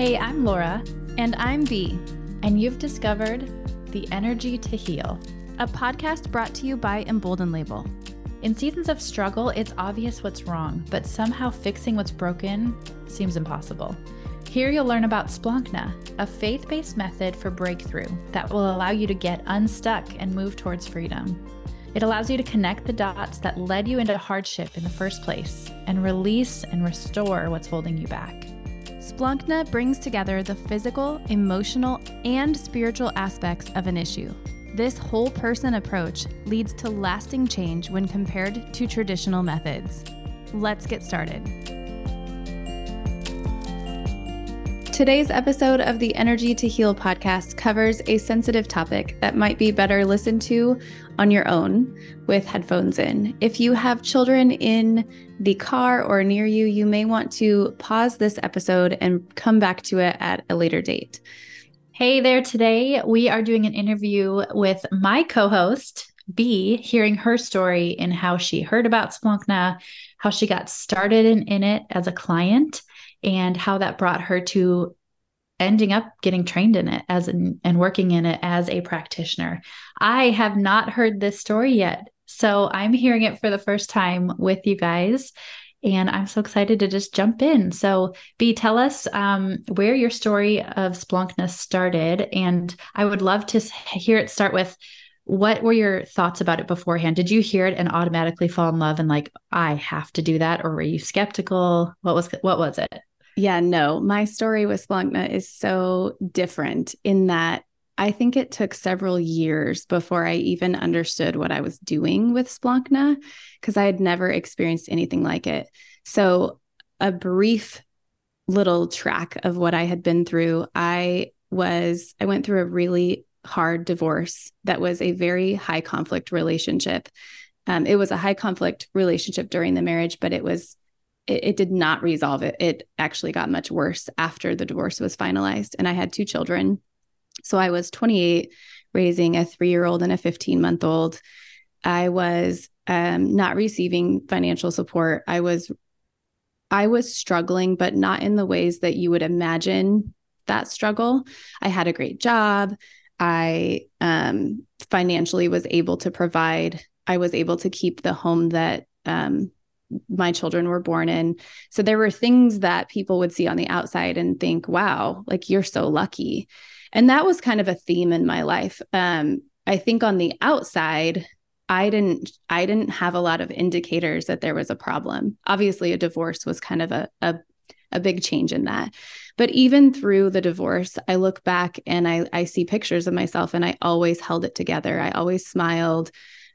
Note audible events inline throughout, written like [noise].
Hey, I'm Laura. And I'm Bee. And you've discovered The Energy to Heal, a podcast brought to you by Embolden Label. In seasons of struggle, it's obvious what's wrong, but somehow fixing what's broken seems impossible. Here you'll learn about Splankna, a faith based method for breakthrough that will allow you to get unstuck and move towards freedom. It allows you to connect the dots that led you into hardship in the first place and release and restore what's holding you back. Splankna brings together the physical, emotional, and spiritual aspects of an issue. This whole person approach leads to lasting change when compared to traditional methods. Let's get started. Today's episode of the Energy to Heal podcast covers a sensitive topic that might be better listened to on your own with headphones in. If you have children in the car or near you, you may want to pause this episode and come back to it at a later date. Hey there, today we are doing an interview with my co host, Bee, hearing her story and how she heard about Splankna, how she got started in, in it as a client, and how that brought her to ending up getting trained in it as an, and working in it as a practitioner. I have not heard this story yet. So I'm hearing it for the first time with you guys. And I'm so excited to just jump in. So, Bee, tell us um, where your story of Splankna started. And I would love to hear it start with what were your thoughts about it beforehand? Did you hear it and automatically fall in love and like, I have to do that? Or were you skeptical? What was what was it? Yeah, no, my story with Splankna is so different in that I think it took several years before I even understood what I was doing with Splankna because I had never experienced anything like it. So, a brief little track of what I had been through, I was, I went through a really hard divorce that was a very high conflict relationship. Um, it was a high conflict relationship during the marriage, but it was it, it did not resolve it. It actually got much worse after the divorce was finalized. And I had two children. So I was 28, raising a three year old and a 15 month old. I was um, not receiving financial support. I was I was struggling, but not in the ways that you would imagine that struggle. I had a great job. I um, financially was able to provide. I was able to keep the home that um, my children were born in. So there were things that people would see on the outside and think, wow, like you're so lucky. And that was kind of a theme in my life. Um, I think on the outside, I didn't I didn't have a lot of indicators that there was a problem. Obviously, a divorce was kind of a, a a big change in that. But even through the divorce, I look back and I I see pictures of myself and I always held it together. I always smiled.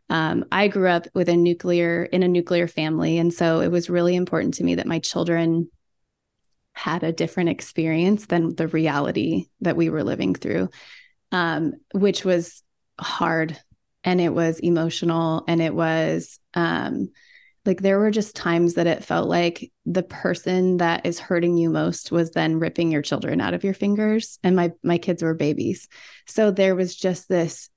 Um, I grew up with a nuclear in a nuclear family, and so it was really important to me that my children had a different experience than the reality that we were living through, um, which was hard and it was emotional and it was um, like there were just times that it felt like the person that is hurting you most was then ripping your children out of your fingers and my my kids were babies. So there was just this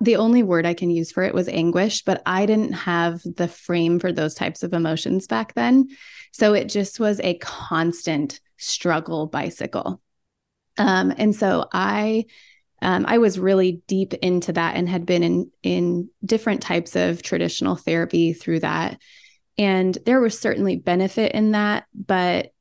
the only word I can use for it was anguish, but I didn't have the frame for those types of emotions back then. So it just was a constant struggle bicycle. Um, and so I, um, I was really deep into that and had been in in different types of traditional therapy through that. And there was certainly benefit in that, but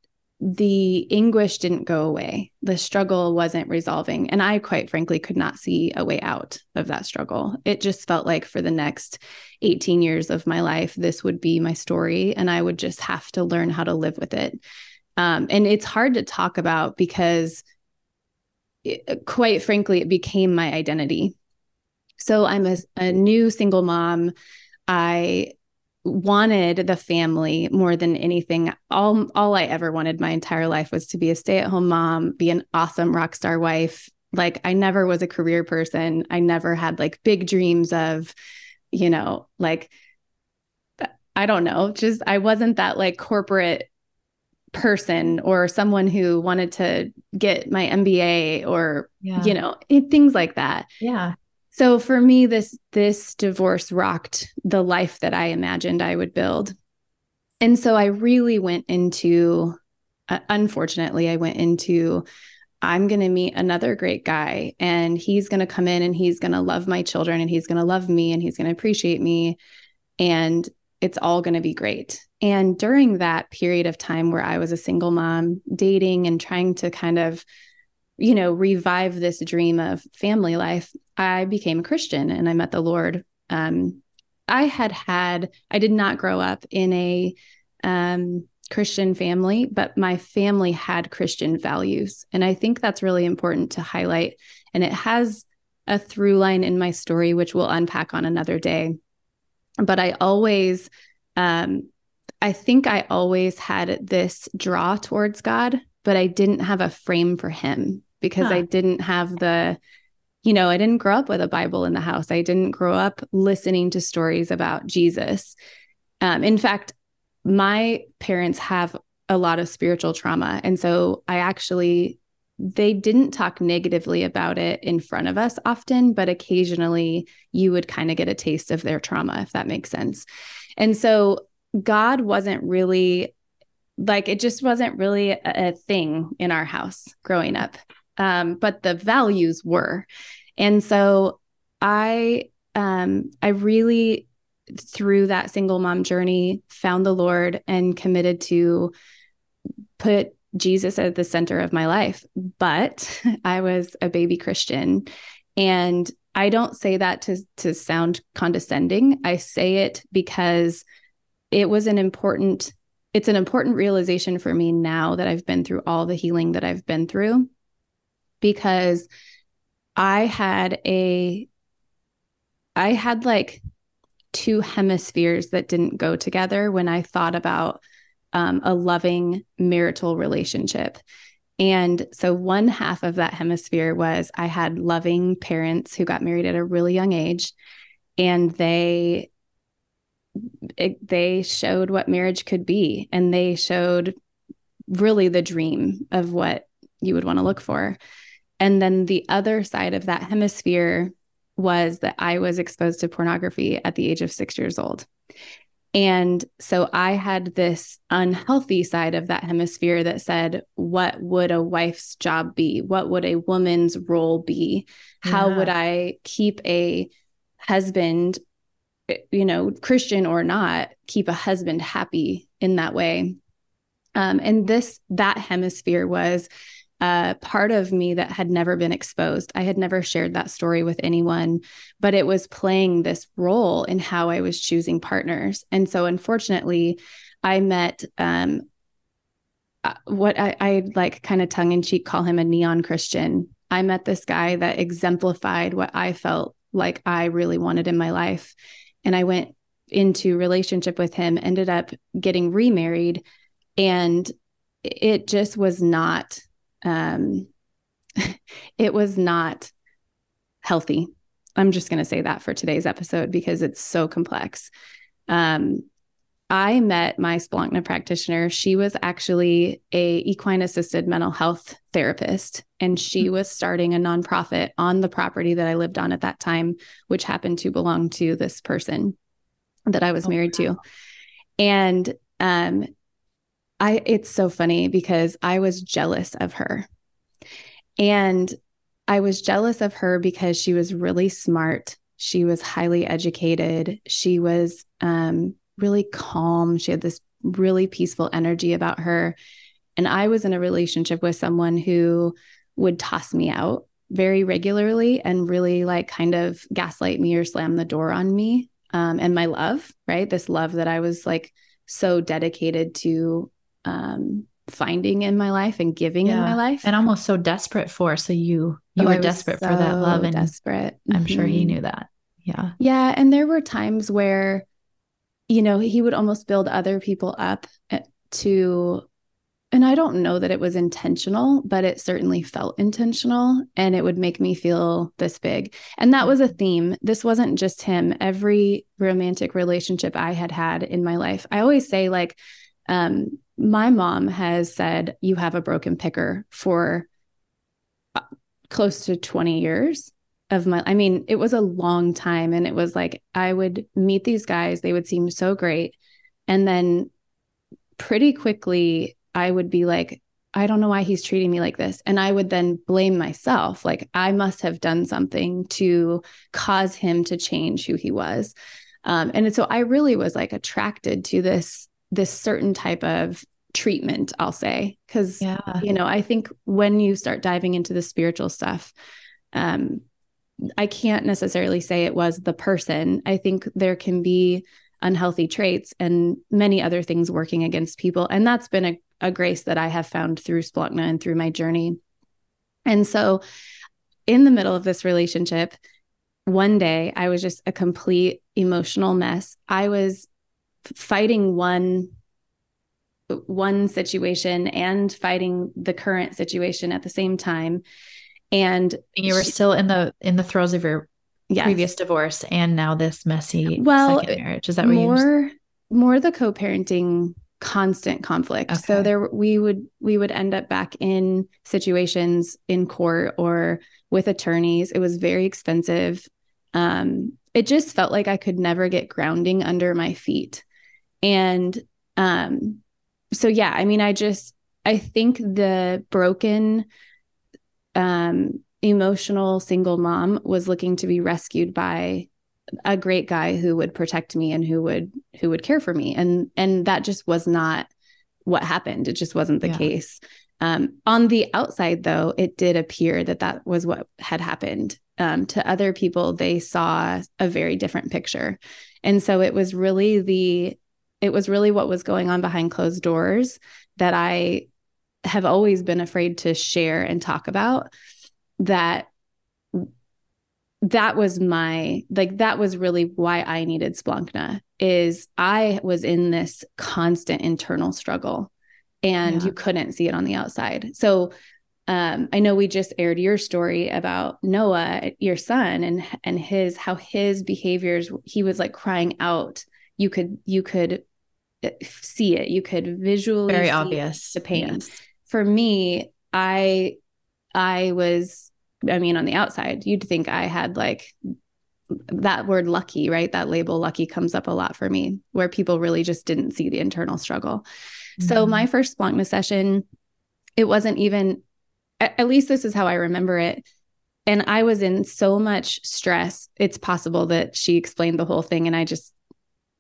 the anguish didn't go away. The struggle wasn't resolving. And I, quite frankly, could not see a way out of that struggle. It just felt like for the next 18 years of my life, this would be my story. And I would just have to learn how to live with it. Um, and it's hard to talk about because, it, quite frankly, it became my identity. So I'm a, a new single mom. I wanted the family more than anything. All all I ever wanted my entire life was to be a stay-at-home mom, be an awesome rock star wife. Like I never was a career person. I never had like big dreams of, you know, like I don't know, just I wasn't that like corporate person or someone who wanted to get my MBA or yeah. you know, things like that. Yeah. So for me, this this divorce rocked the life that I imagined I would build. And so I really went into uh, unfortunately, I went into I'm going to meet another great guy and he's going to come in and he's going to love my children and he's going to love me and he's going to appreciate me. And it's all going to be great. And during that period of time where I was a single mom, dating and trying to kind of, you know, revive this dream of family life, I became a Christian and I met the Lord. Um, I had had, I did not grow up in a, um, Christian family, but my family had Christian values. And I think that's really important to highlight. And it has a through line in my story, which we'll unpack on another day. But I always, um, I think I always had this draw towards God, but I didn't have a frame for Him because huh. I didn't have the, you know, I didn't grow up with a Bible in the house. I didn't grow up listening to stories about Jesus. Um, in fact, my parents have a lot of spiritual trauma. And so I actually, they didn't talk negatively about it in front of us often, but occasionally you would kind of get a taste of their trauma, if that makes sense. And so God wasn't really like, it just wasn't really a, a thing in our house growing up. Um, but the values were. And so I, um, I really through that single mom journey, found the Lord and committed to put Jesus at the center of my life. But [laughs] I was a baby Christian. And I don't say that to, to sound condescending. I say it because it was an important, it's an important realization for me now that I've been through all the healing that I've been through. Because I had a, I had like two hemispheres that didn't go together when I thought about um, a loving marital relationship. And so, one half of that hemisphere was I had loving parents who got married at a really young age, and they it, they showed what marriage could be, and they showed really the dream of what you would want to look for. And then the other side of that hemisphere was that I was exposed to pornography at the age of six years old. And so I had this unhealthy side of that hemisphere that said, what would a wife's job be? What would a woman's role be? Yeah. How would I keep a husband, you know, Christian or not, keep a husband happy in that way? Um, and this, that hemisphere was part of me that had never been exposed. I had never shared that story with anyone, but it was playing this role in how I was choosing partners. And so, unfortunately, I met um, uh, what I, I like kind of tongue in cheek call him a neon Christian. I met this guy that exemplified what I felt like I really wanted in my life. And I went into relationship with him, ended up getting remarried, and it just was not um, [laughs] it was not healthy. I'm just going to say that for today's episode because it's so complex. Um, I met my Splankna practitioner. She was actually a equine assisted mental health therapist, and she mm-hmm. was starting a nonprofit on the property that I lived on at that time, which happened to belong to this person that I was oh, married wow. to. And um, I it's so funny because I was jealous of her. And I was jealous of her because she was really smart. She was highly educated. She was um, really calm. She had this really peaceful energy about her. And I was in a relationship with someone who would toss me out very regularly and really like kind of gaslight me or slam the door on me um, and my love, right? This love that I was like so dedicated to um, finding in my life and giving yeah. in my life and almost so desperate for so you you oh, were desperate so for that love and desperate i'm mm-hmm. sure he mm-hmm. knew that yeah yeah and there were times where you know he would almost build other people up eh, to and i don't know that it was intentional but it certainly felt intentional and it would make me feel this big and that was a theme this wasn't just him every romantic relationship i had had in my life i always say like um my mom has said you have a broken picker for uh, close to 20 years of my I mean it was a long time and it was like I would meet these guys they would seem so great and then pretty quickly I would be like, I don't know why he's treating me like this. And I would then blame myself. Like, I must have done something to cause him to change who he was. Um, and so I really was like attracted to this this certain type of treatment, I'll say, because yeah. you know I think when you start diving into the spiritual stuff, um, I can't necessarily say it was the person. I think there can be unhealthy traits and many other things working against people, and that's been a, a grace that I have found through Splankna and through my journey. And so, in the middle of this relationship, one day I was just a complete emotional mess. I was fighting one one situation and fighting the current situation at the same time. And you were she, still in the in the throes of your yes. previous divorce and now this messy well marriage. Is that more more the co-parenting constant conflict. Okay. so there we would we would end up back in situations in court or with attorneys. It was very expensive. Um it just felt like i could never get grounding under my feet. And um so yeah, I mean I just I think the broken um emotional single mom was looking to be rescued by a great guy who would protect me and who would who would care for me. And and that just was not what happened. It just wasn't the yeah. case. Um, on the outside though it did appear that that was what had happened. Um, to other people they saw a very different picture. And so it was really the it was really what was going on behind closed doors that I have always been afraid to share and talk about that that was my like that was really why I needed Splankna is I was in this constant internal struggle and yeah. you couldn't see it on the outside. So um, I know we just aired your story about Noah, your son, and and his how his behaviors. He was like crying out. You could you could see it. You could visually very obvious the pain. Yes. For me, I I was I mean on the outside, you'd think I had like that word lucky, right? That label lucky comes up a lot for me where people really just didn't see the internal struggle. Mm-hmm. So my first Splankna session, it wasn't even at least this is how I remember it. And I was in so much stress. It's possible that she explained the whole thing and I just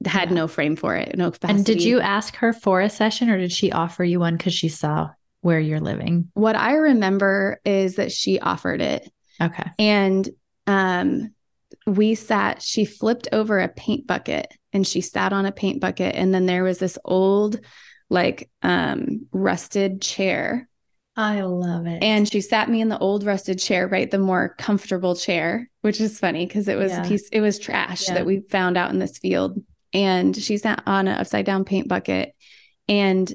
had no frame for it, no capacity. And did you ask her for a session or did she offer you one because she saw where you're living? What I remember is that she offered it. Okay. And um we sat, she flipped over a paint bucket and she sat on a paint bucket. And then there was this old, like um rusted chair. I love it. And she sat me in the old rusted chair, right? The more comfortable chair, which is funny because it was yeah. piece, it was trash yeah. that we found out in this field and she sat on an upside down paint bucket. And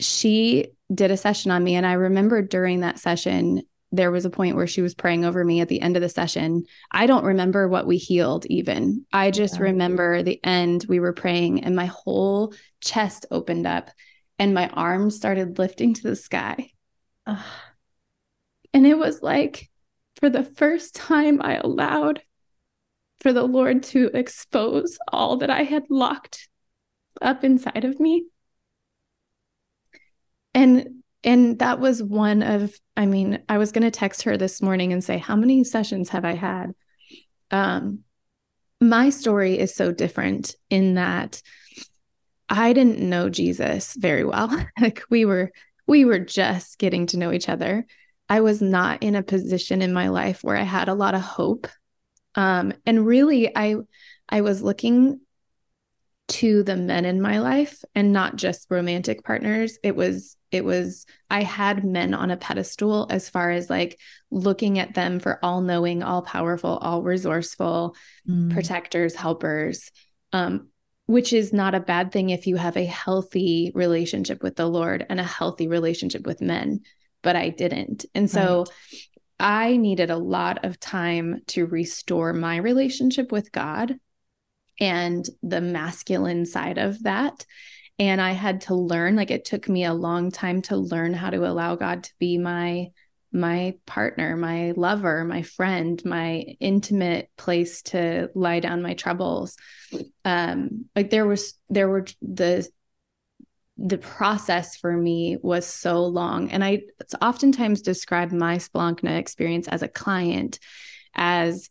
she did a session on me. And i remember during that session there was a point where she was praying over me at the end of the session. I don't remember what we healed even. I oh, just remember the end we were praying and my whole chest opened up and my arms started lifting to the sky. Ugh. and it was like for the first time i allowed for the Lord to expose all that I had locked up inside of me. And and that was one of I mean, I was going to text her this morning and say, "How many sessions have I had?" Um my story is so different in that I didn't know Jesus very well. [laughs] like we were we were just getting to know each other. I was not in a position in my life where I had a lot of hope um, and really, I I was looking to the men in my life and not just romantic partners. It was it was I had men on a pedestal as far as like looking at them for all knowing, all powerful, all resourceful, mm. protectors, helpers. Um, which is not a bad thing if you have a healthy relationship with the Lord and a healthy relationship with men, but I didn't. And so right. I needed a lot of time to restore my relationship with God and the masculine side of that. And I had to learn, like it took me a long time to learn how to allow God to be my my partner, my lover, my friend, my intimate place to lie down my troubles. Um, like there was there were the the process for me was so long. And I oftentimes describe my Splankna experience as a client as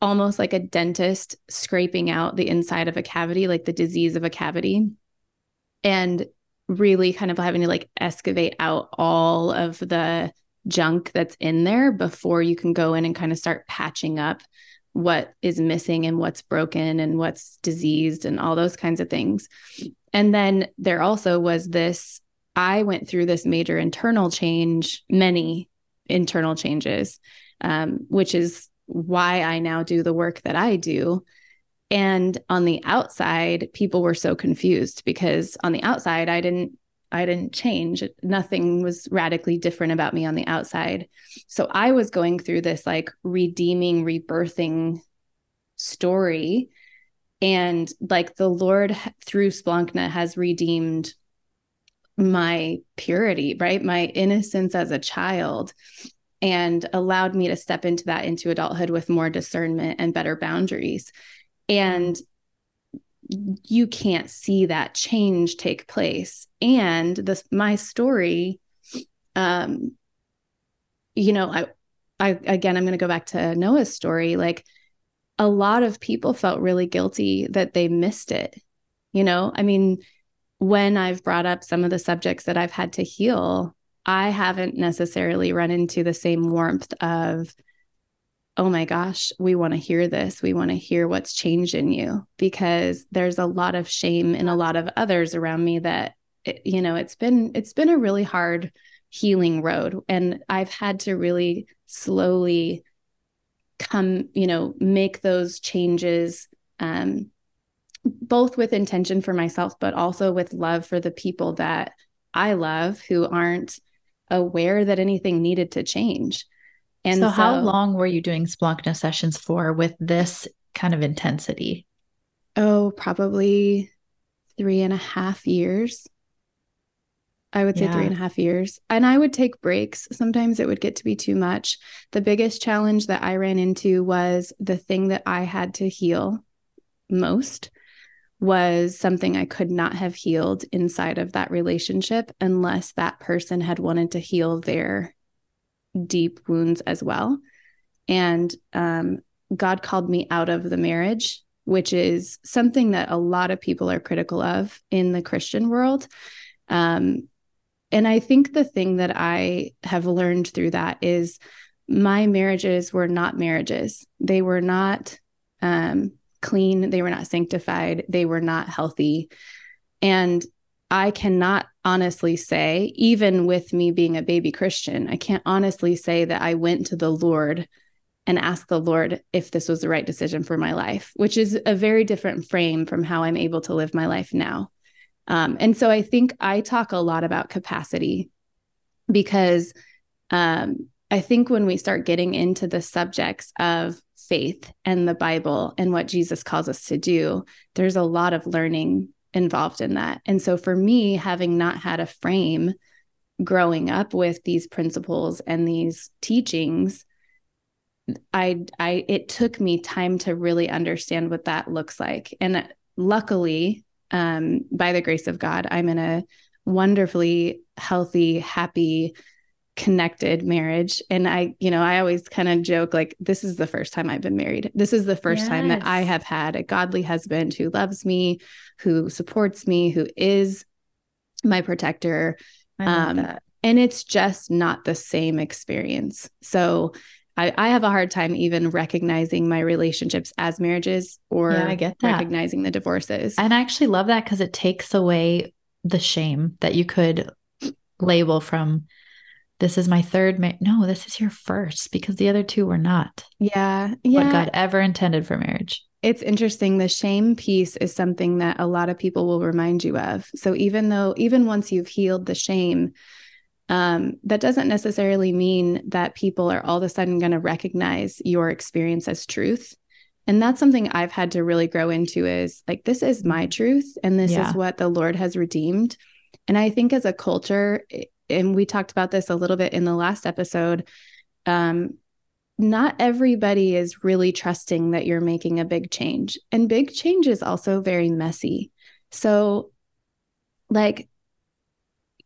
almost like a dentist scraping out the inside of a cavity, like the disease of a cavity, and really kind of having to like excavate out all of the junk that's in there before you can go in and kind of start patching up what is missing and what's broken and what's diseased and all those kinds of things. And then there also was this I went through this major internal change, many internal changes, um, which is why I now do the work that I do. And on the outside, people were so confused because on the outside, I didn't I didn't change. Nothing was radically different about me on the outside. So I was going through this like redeeming, rebirthing story. And like the Lord through Splankna has redeemed my purity, right? My innocence as a child and allowed me to step into that into adulthood with more discernment and better boundaries. And you can't see that change take place and this my story um you know i i again i'm going to go back to noah's story like a lot of people felt really guilty that they missed it you know i mean when i've brought up some of the subjects that i've had to heal i haven't necessarily run into the same warmth of oh my gosh, we want to hear this. We want to hear what's changed in you because there's a lot of shame in a lot of others around me that it, you know, it's been it's been a really hard healing road and I've had to really slowly come, you know, make those changes um both with intention for myself but also with love for the people that I love who aren't aware that anything needed to change. And so, so, how long were you doing Splankna sessions for with this kind of intensity? Oh, probably three and a half years. I would say yeah. three and a half years. And I would take breaks. Sometimes it would get to be too much. The biggest challenge that I ran into was the thing that I had to heal most was something I could not have healed inside of that relationship unless that person had wanted to heal their deep wounds as well. And um, God called me out of the marriage, which is something that a lot of people are critical of in the Christian world. Um, and I think the thing that I have learned through that is my marriages were not marriages. They were not um, clean. They were not sanctified. They were not healthy. And I cannot honestly say, even with me being a baby Christian, I can't honestly say that I went to the Lord and asked the Lord if this was the right decision for my life, which is a very different frame from how I'm able to live my life now. Um, and so I think I talk a lot about capacity because um, I think when we start getting into the subjects of faith and the Bible and what Jesus calls us to do, there's a lot of learning involved in that. And so for me, having not had a frame growing up with these principles and these teachings, I I it took me time to really understand what that looks like. And luckily, um, by the grace of God, I'm in a wonderfully healthy, happy, connected marriage and i you know i always kind of joke like this is the first time i've been married this is the first yes. time that i have had a godly husband who loves me who supports me who is my protector um that. and it's just not the same experience so I, I have a hard time even recognizing my relationships as marriages or yeah, I get that. recognizing the divorces. And I actually love that because it takes away the shame that you could label from this is my third ma- no this is your first because the other two were not yeah yeah what god ever intended for marriage it's interesting the shame piece is something that a lot of people will remind you of so even though even once you've healed the shame um, that doesn't necessarily mean that people are all of a sudden going to recognize your experience as truth. And that's something i've had to really grow into is like this is my truth and this yeah. is what the lord has redeemed. And i think as a culture and we talked about this a little bit in the last episode um, not everybody is really trusting that you're making a big change. And big change is also very messy. So like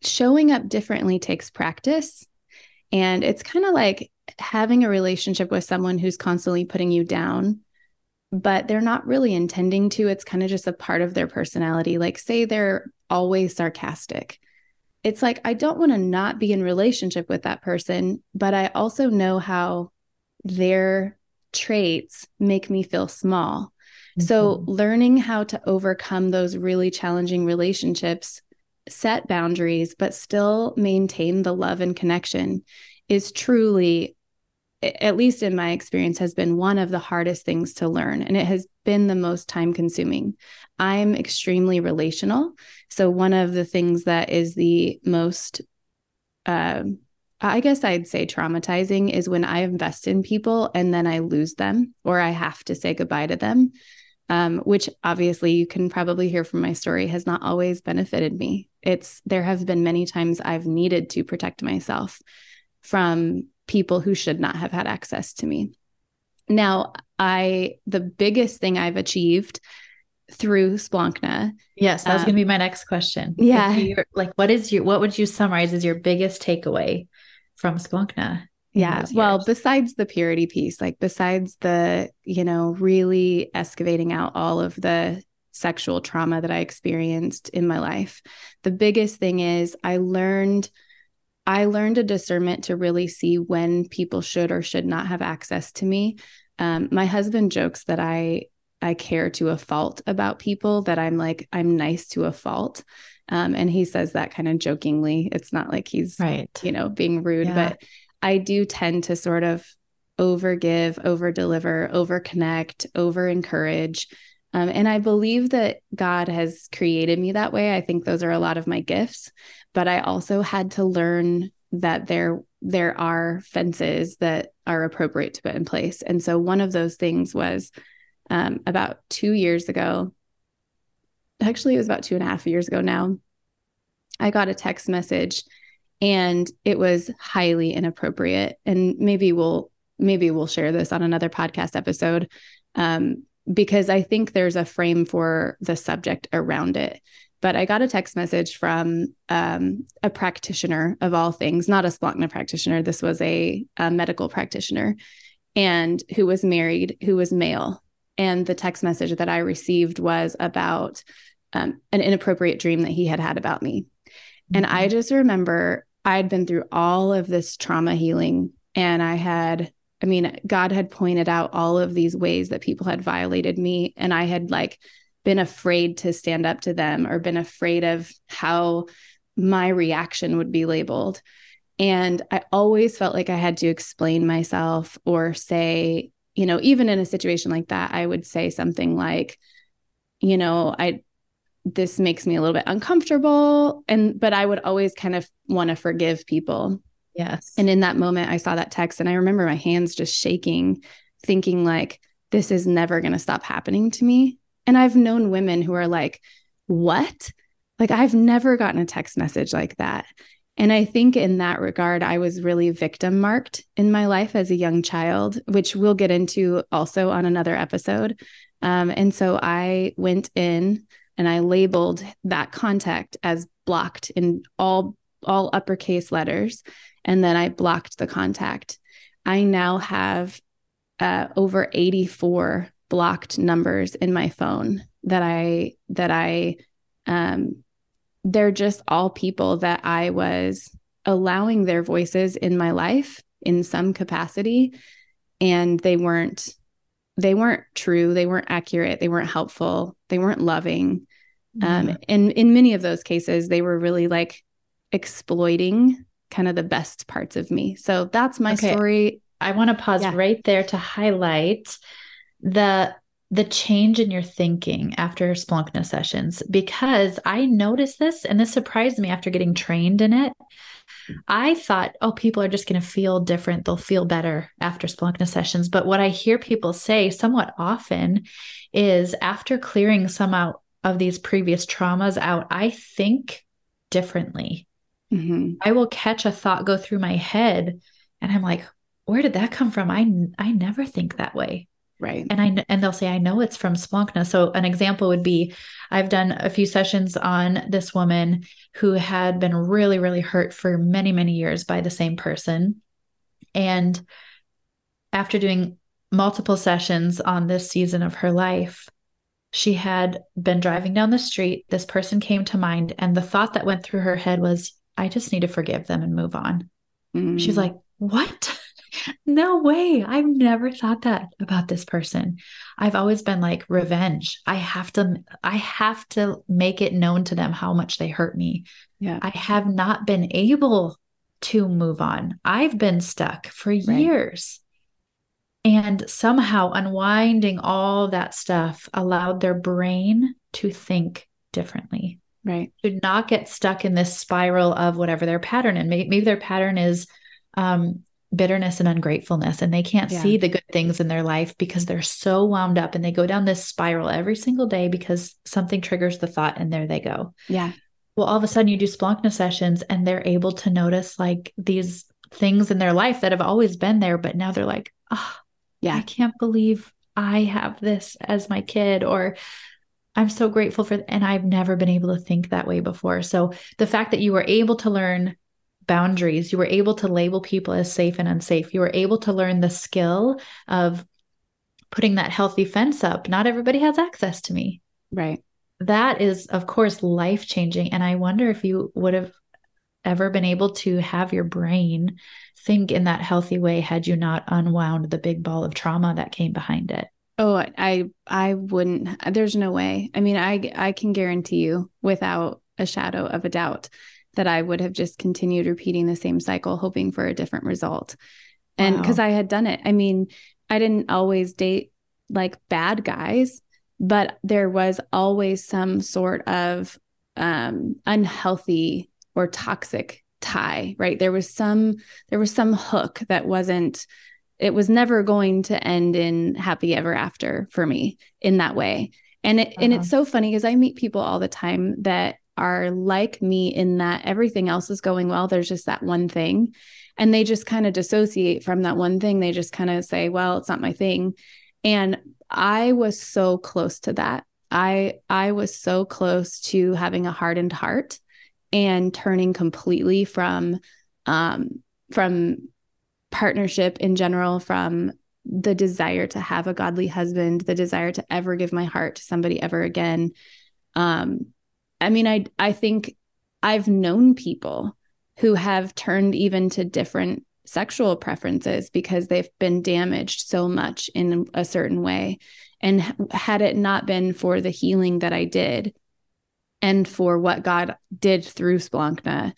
showing up differently takes practice. And it's kind of like having a relationship with someone who's constantly putting you down, but they're not really intending to. It's kind of just a part of their personality. Like, say they're always sarcastic. It's like, I don't want to not be in relationship with that person, but I also know how their traits make me feel small. Mm-hmm. So, learning how to overcome those really challenging relationships, set boundaries, but still maintain the love and connection is truly, at least in my experience, has been one of the hardest things to learn. And it has been the most time consuming. I'm extremely relational. So, one of the things that is the most, uh, I guess I'd say traumatizing is when I invest in people and then I lose them or I have to say goodbye to them um, which obviously you can probably hear from my story has not always benefited me. It's there have been many times I've needed to protect myself from people who should not have had access to me. Now, I the biggest thing I've achieved through Splankna. Yes, that was um, going to be my next question. Yeah. Like what is your what would you summarize as your biggest takeaway from Splankna? Yeah. Well, besides the purity piece, like besides the, you know, really excavating out all of the sexual trauma that I experienced in my life, the biggest thing is I learned I learned a discernment to really see when people should or should not have access to me. Um, my husband jokes that I I care to a fault about people, that I'm like I'm nice to a fault. Um, and he says that kind of jokingly. It's not like he's right, you know, being rude, yeah. but I do tend to sort of over give, over deliver, over connect, over encourage. Um, and I believe that God has created me that way. I think those are a lot of my gifts, but I also had to learn that there there are fences that are appropriate to put in place. And so one of those things was um, about two years ago. Actually, it was about two and a half years ago now. I got a text message and it was highly inappropriate. And maybe we'll maybe we'll share this on another podcast episode um, because i think there's a frame for the subject around it. But i got a text message from um, a practitioner of all things not a Splankna practitioner. This was a, a medical practitioner and who was married who was male. And the text message that i received was about um, an inappropriate dream that he had had about me. And I mm-hmm. just remember I'd been through all of this trauma healing and I had I mean God had pointed out all of these ways that people had violated me and I had like been afraid to stand up to them or been afraid of how my reaction would be labeled. And I always felt like I had to explain myself or say you know even in a situation like that I would say something like you know I this makes me a little bit uncomfortable and but i would always kind of want to forgive people. Yes. And in that moment i saw that text and i remember my hands just shaking thinking like this is never going to stop happening to me. And i've known women who are like what? Like i've never gotten a text message like that. And i think in that regard i was really victim marked in my life as a young child which we'll get into also on another episode. Um, and so i went in and I labeled that contact as blocked in all all uppercase letters. And then I blocked the contact. I now have uh, over 84 blocked numbers in my phone that I that I um they're just all people that I was allowing their voices in my life in some capacity. And they weren't they weren't true. They weren't accurate. They weren't helpful. They weren't loving um, and in many of those cases, they were really like exploiting kind of the best parts of me. So that's my okay. story. I want to pause yeah. right there to highlight the the change in your thinking after Splankna sessions because I noticed this and this surprised me after getting trained in it. I thought, oh, people are just going to feel different. They'll feel better after Splankna sessions. But what I hear people say somewhat often is after clearing some out of these previous traumas out, I think differently. Mm-hmm. I will catch a thought go through my head and I'm like, where did that come from? I I never think that way. Right. And I and they'll say, I know it's from Splankna. So an example would be I've done a few sessions on this woman who had been really, really hurt for many, many years by the same person. And after doing multiple sessions on this season of her life, she had been driving down the street. This person came to mind, and the thought that went through her head was, I just need to forgive them and move on. Mm. She's like, What? [laughs] no way. I've never thought that about this person. I've always been like revenge. I have to I have to make it known to them how much they hurt me. Yeah. I have not been able to move on. I've been stuck for right. years. And somehow unwinding all that stuff allowed their brain to think differently. Right. To not get stuck in this spiral of whatever their pattern and maybe, maybe their pattern is um, bitterness and ungratefulness and they can't yeah. see the good things in their life because they're so wound up and they go down this spiral every single day because something triggers the thought and there they go. Yeah. Well, all of a sudden you do Splankna sessions and they're able to notice like these things in their life that have always been there, but now they're like, oh, yeah, I can't believe I have this as my kid or I'm so grateful for and I've never been able to think that way before. So the fact that you were able to learn boundaries. You were able to label people as safe and unsafe. You were able to learn the skill of putting that healthy fence up. Not everybody has access to me. Right. That is, of course, life changing. And I wonder if you would have ever been able to have your brain think in that healthy way had you not unwound the big ball of trauma that came behind it. Oh, I I wouldn't. There's no way. I mean, I I can guarantee you without a shadow of a doubt that I would have just continued repeating the same cycle, hoping for a different result. And because. I had done it, I mean, I didn't always date like bad guys, but there was always some sort of um, unhealthy or toxic tie, right? There was some, there was some hook that wasn't, it was never going to end in happy ever after for me in that way. And it, uh-huh. and it's uh-huh. so funny because I meet people all the time that are like me in that everything else is going well. There's just that one thing. And they just kind of dissociate from that one thing. They just kind of say, well, it's not my thing. And I was so close to that. I I was so close to having a hardened heart and turning completely from um from partnership in general from the desire to have a godly husband, the desire to ever give my heart to somebody ever again. Um, I mean, I I think I've known people who have turned even to different sexual preferences because they've been damaged so much in a certain way. And had it not been for the healing that I did and for what God did through Splankna,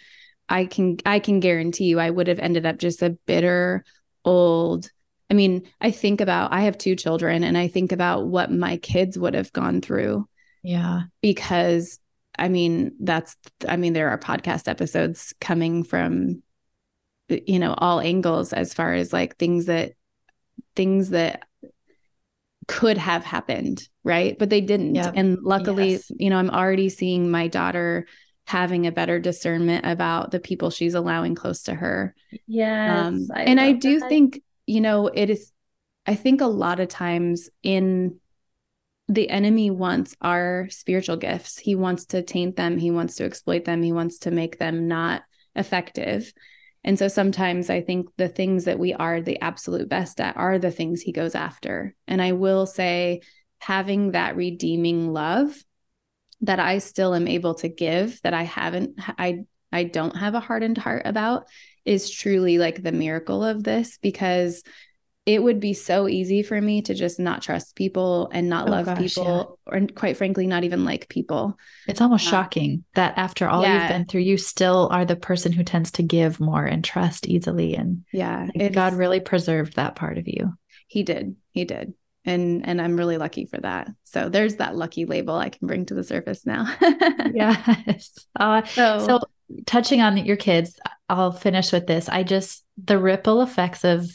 I can I can guarantee you I would have ended up just a bitter old I mean, I think about I have two children and I think about what my kids would have gone through. Yeah. Because I mean, that's, I mean, there are podcast episodes coming from, you know, all angles as far as like things that, things that could have happened, right? But they didn't. And luckily, yes. you know, I'm already seeing my daughter having a better discernment about the people she's allowing close to her. Yes. Um, I and I do that. think, you know, it is, I think a lot of times in the enemy wants our spiritual gifts. He wants to taint them, he wants to exploit them, he wants to make them not effective. And so sometimes I think the things that we are the absolute best at are the things he goes after. And I will say, having that redeeming love that I still am able to give, that I haven't, I, I don't have a hardened heart about, is truly like the miracle of this because it would be so easy for me to just not trust people and not oh, love gosh, people yeah. or quite frankly not even like people. It's almost um, shocking that after all yeah. you've been through you still are the person who tends to give more and trust easily. And yeah god really preserved that part of you. He did. He did. And and i'm really lucky for that. So there's that lucky label i can bring to the surface now. [laughs] Yes. [laughs] Uh, so, so touching on your kids i'll finish with this. I just the ripple effects of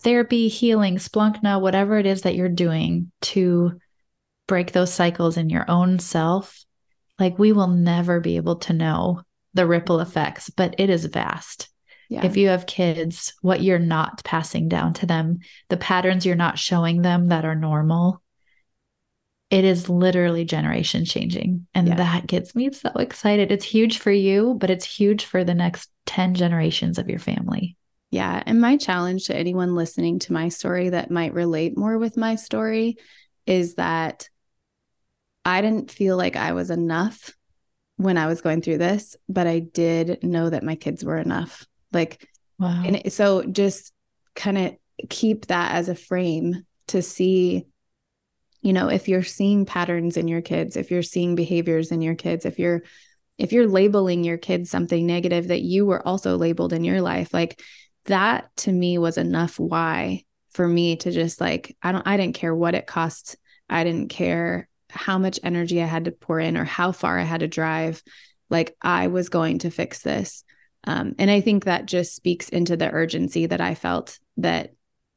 therapy, healing, splankna, whatever it is that you're doing to break those cycles in your own self, like we will never be able to know the ripple effects, but it is vast. Yeah. If you have kids, what you're not passing down to them, the patterns you're not showing them that are normal, it is literally generation changing. And yeah. that gets me so excited. It's huge for you, but it's huge for the next 10 generations of your family. Yeah. And my challenge to anyone listening to my story that might relate more with my story is that I didn't feel like I was enough when I was going through this, but I did know that my kids were enough. Like, wow. And so just kind of keep that as a frame to see, you know, if you're seeing patterns in your kids, if you're seeing behaviors in your kids, if you're, if you're labeling your kids something negative that you were also labeled in your life, like that to me was enough why for me to just like, I don't, I didn't care what it cost. I didn't care how much energy I had to pour in or how far I had to drive. Like I was going to fix this. Um, and I think that just speaks into the urgency that I felt that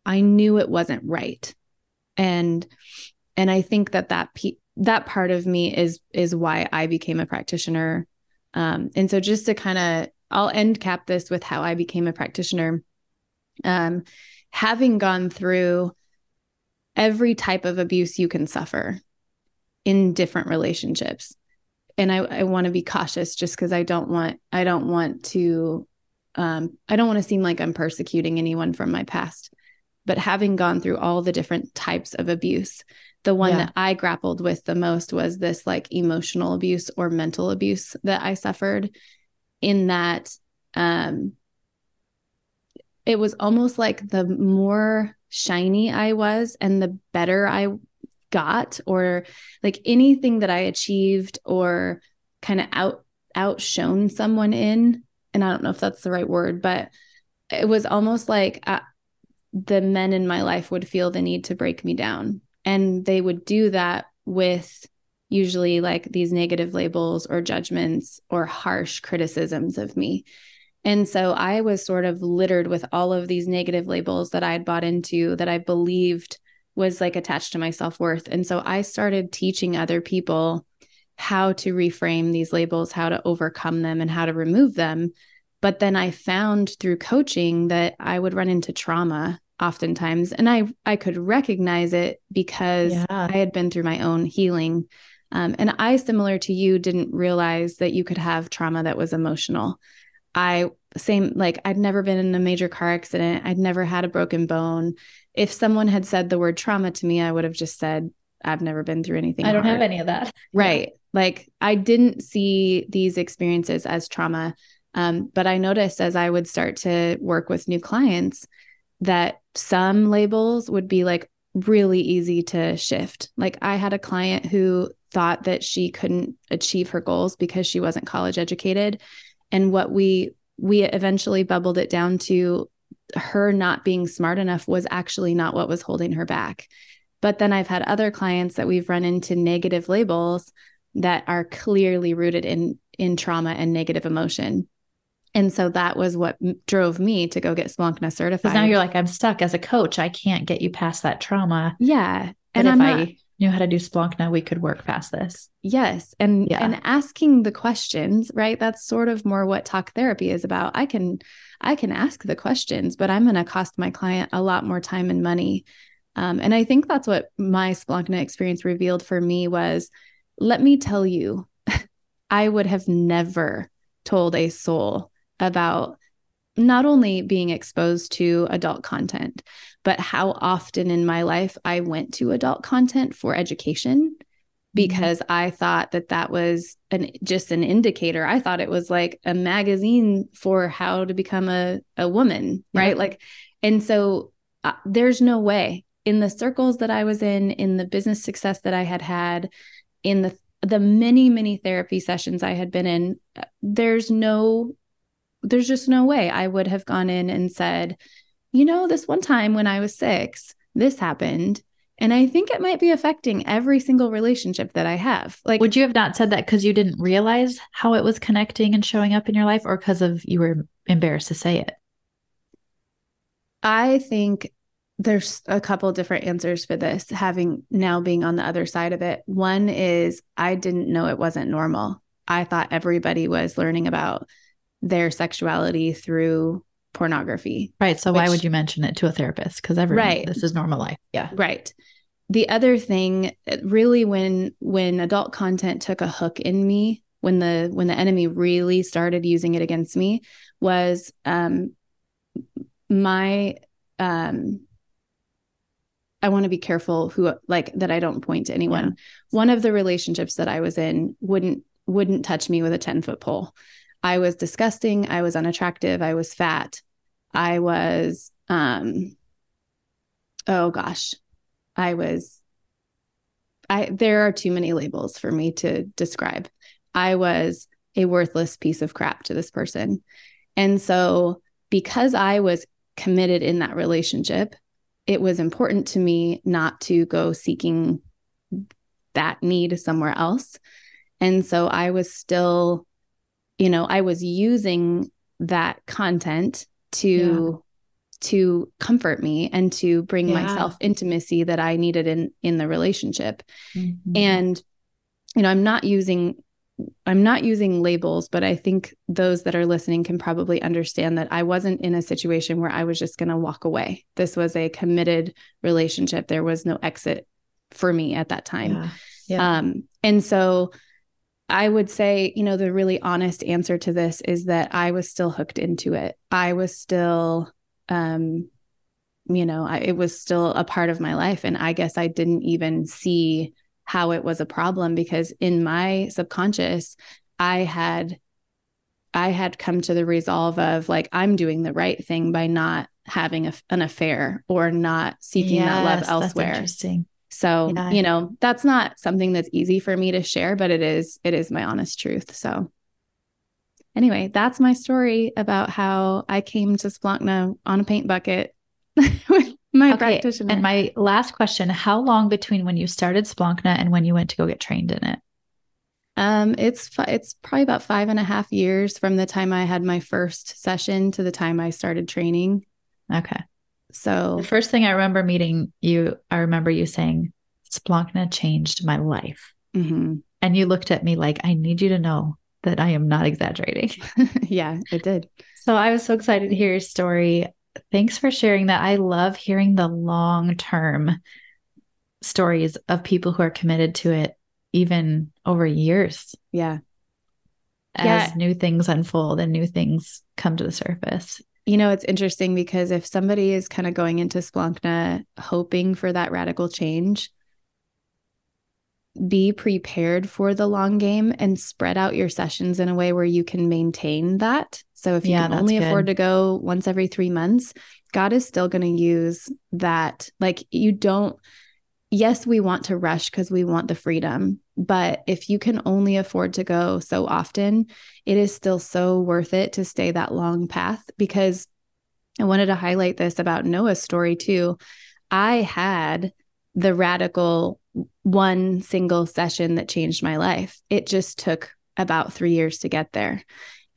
I knew it wasn't right. And and I think that that pe- that part of me is is why I became a practitioner. Um, and so just to kind of I'll end cap this with how I became a practitioner. Um, having gone through every type of abuse you can suffer in different relationships and I, I want to be cautious just because I don't want I don't want to um, I don't want to seem like I'm persecuting anyone from my past. But having gone through all the different types of abuse, the one yeah. that I grappled with the most was this like emotional abuse or mental abuse that I suffered. In that, um, it was almost like the more shiny I was and the better I got or like anything that I achieved or kind of out outshone someone in and I don't know if that's the right word but it was almost like uh, the men in my life would feel the need to break me down. And they would do that with usually like these negative labels or judgments or harsh criticisms of me and so I was sort of littered with all of these negative labels that I had bought into that I believed was like attached to my self worth. And so I started teaching other people how to reframe these labels, how to overcome them, and how to remove them. But then I found through coaching that I would run into trauma oftentimes and I I could recognize it because yeah. I had been through my own healing. Um, and I, similar to you, didn't realize that you could have trauma that was emotional. I same like I'd never been in a major car accident. I'd never had a broken bone if someone had said the word trauma to me, I would have just said, I've never been through anything. I don't hard. have any of that. [laughs] Right. Yeah. Like I didn't see these experiences as trauma. Um, but I noticed as I would start to work with new clients that some labels would be like really easy to shift. Like I had a client who thought that she couldn't achieve her goals because she wasn't college educated. And what we we eventually bubbled it down to her not being smart enough was actually not what was holding her back. But then I've had other clients that we've run into negative labels that are clearly rooted in in trauma and negative emotion. And so that was what drove me to go get Splankna certified. Because now you're like, I'm stuck as a coach. I can't get you past that trauma. Yeah. and if I'm not, I knew how to do Splankna, now we could work past this. Yes. And yeah. and asking the questions, right? That's sort of more what talk therapy is about. I can I can ask the questions, but I'm going to cost my client a lot more time and money. Um, and I think that's what my Splankna experience revealed for me was let me tell you, [laughs] I would have never told a soul about not only being exposed to adult content, but how often in my life I went to adult content for education Mm-hmm. because mm-hmm. I thought that that was an just an indicator. I thought it was like a magazine for how to become a a woman, yeah. right? Like and so uh, there's no way in the circles that I was in in the business success that I had had in the the many many therapy sessions I had been in uh, there's no there's just no way I would have gone in and said, "You know, this one time when I was 6, this happened." And I think it might be affecting every single relationship that I have. Like, would you have not said that because you didn't realize how it was connecting and showing up in your life, or because of you were embarrassed to say it? I think there's a couple different answers for this, having now being on the other side of it. One is I didn't know it wasn't normal. I thought everybody was learning about their sexuality through pornography. Right. So which, why would you mention it to a therapist? Because everyone, right. this is normal life. Yeah. Right. The other thing, really, when when adult content took a hook in me, when the when the enemy really started using it against me, was um, my um, I want to be careful who like that I don't point to anyone. Yeah. One of the relationships that I was in wouldn't wouldn't touch me with a 10 foot pole. I was disgusting. I was unattractive. I was fat. I was, um, oh gosh, I was, I, there are too many labels for me to describe. I was a worthless piece of crap to this person. And so, because I was committed in that relationship, it was important to me not to go seeking that need somewhere else. And so I was still you know, I was using that content to yeah. to comfort me and to bring yeah. myself intimacy that I needed in in the relationship. Mm-hmm. And you know, I'm not using I'm not using labels, but I think those that are listening can probably understand that I wasn't in a situation where I was just going to walk away. This was a committed relationship. There was no exit for me at that time. Yeah. yeah. Um, and so I would say, you know, the really honest answer to this is that I was still hooked into it. I was still, um, you know, I, it was still a part of my life. And I guess I didn't even see how it was a problem because in my subconscious, I had, I had come to the resolve of like, I'm doing the right thing by not having a, an affair or not seeking yes, that love elsewhere. interesting. So, yeah. you know, that's not something that's easy for me to share, but it is it is my honest truth. So anyway, that's my story about how I came to Splankna on a paint bucket [laughs] with my okay. practitioner. And my last question, how long between when you started Splankna and when you went to go get trained in it? Um, it's it's probably about five and a half years from the time I had my first session to the time I started training. Okay. So the first thing I remember meeting you, I remember you saying, Splankna changed my life. Mm-hmm. And you looked at me like, I need you to know that I am not exaggerating. [laughs] yeah, it did. So I was so excited to hear your story. Thanks for sharing that. I love hearing the long term stories of people who are committed to it, even over years. Yeah. As yeah. new things unfold and new things come to the surface. You know, it's interesting because if somebody is kind of going into Splankna hoping for that radical change, be prepared for the long game and spread out your sessions in a way where you can maintain that. So if you yeah, can only good. afford to go once every three months, God is still going to use that. Like you don't, yes, we want to rush because we want the freedom. But if you can only afford to go so often, it is still so worth it to stay that long path because I wanted to highlight this about Noah's story too. I had the radical one single session that changed my life. It just took about three years to get there.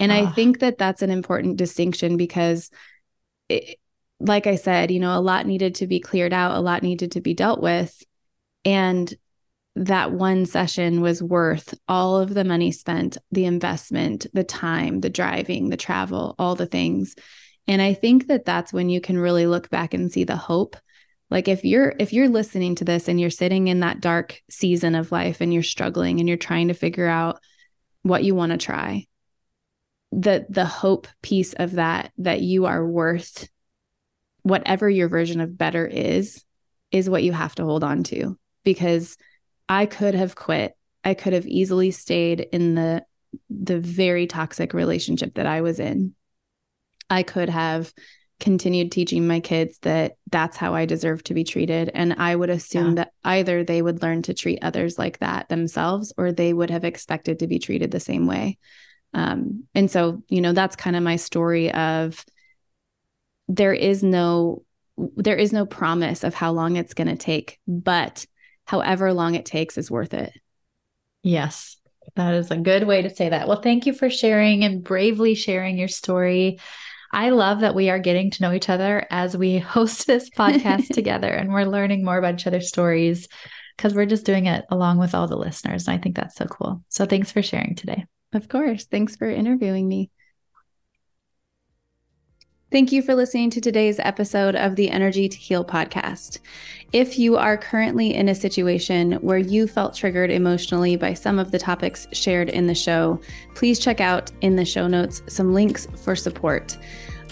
And I ah. think that that's an important distinction because, it, like I said, you know, a lot needed to be cleared out, a lot needed to be dealt with. And that one session was worth all of the money spent, the investment, the time, the driving, the travel, all the things. And I think that that's when you can really look back and see the hope. Like if you're if you're listening to this and you're sitting in that dark season of life and you're struggling and you're trying to figure out what you want to try, the the hope piece of that that you are worth whatever your version of better is is what you have to hold on to because I could have quit. I could have easily stayed in the the very toxic relationship that I was in. I could have continued teaching my kids that that's how I deserve to be treated and I would assume yeah. that either they would learn to treat others like that themselves or they would have expected to be treated the same way. Um, and so, you know, that's kind of my story of there is no there is no promise of how long it's going to take, but however long it takes is worth it. Yes, that is a good way to say that. Well, thank you for sharing and bravely sharing your story. I love that we are getting to know each other as we [laughs] host this podcast [laughs] together and we're learning more about each other's stories because we're just doing it along with all the listeners. And I think that's so cool. So thanks for sharing today. Of course. Thanks for interviewing me. Thank you for listening to today's episode of the Energy to Heal podcast. If you are currently in a situation where you felt triggered emotionally by some of the topics shared in the show, please check out in the show notes some links for support.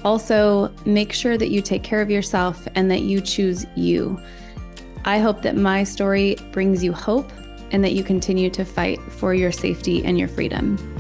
Also, make sure that you take care of yourself and that you choose you. I hope that my story brings you hope and that you continue to fight for your safety and your freedom.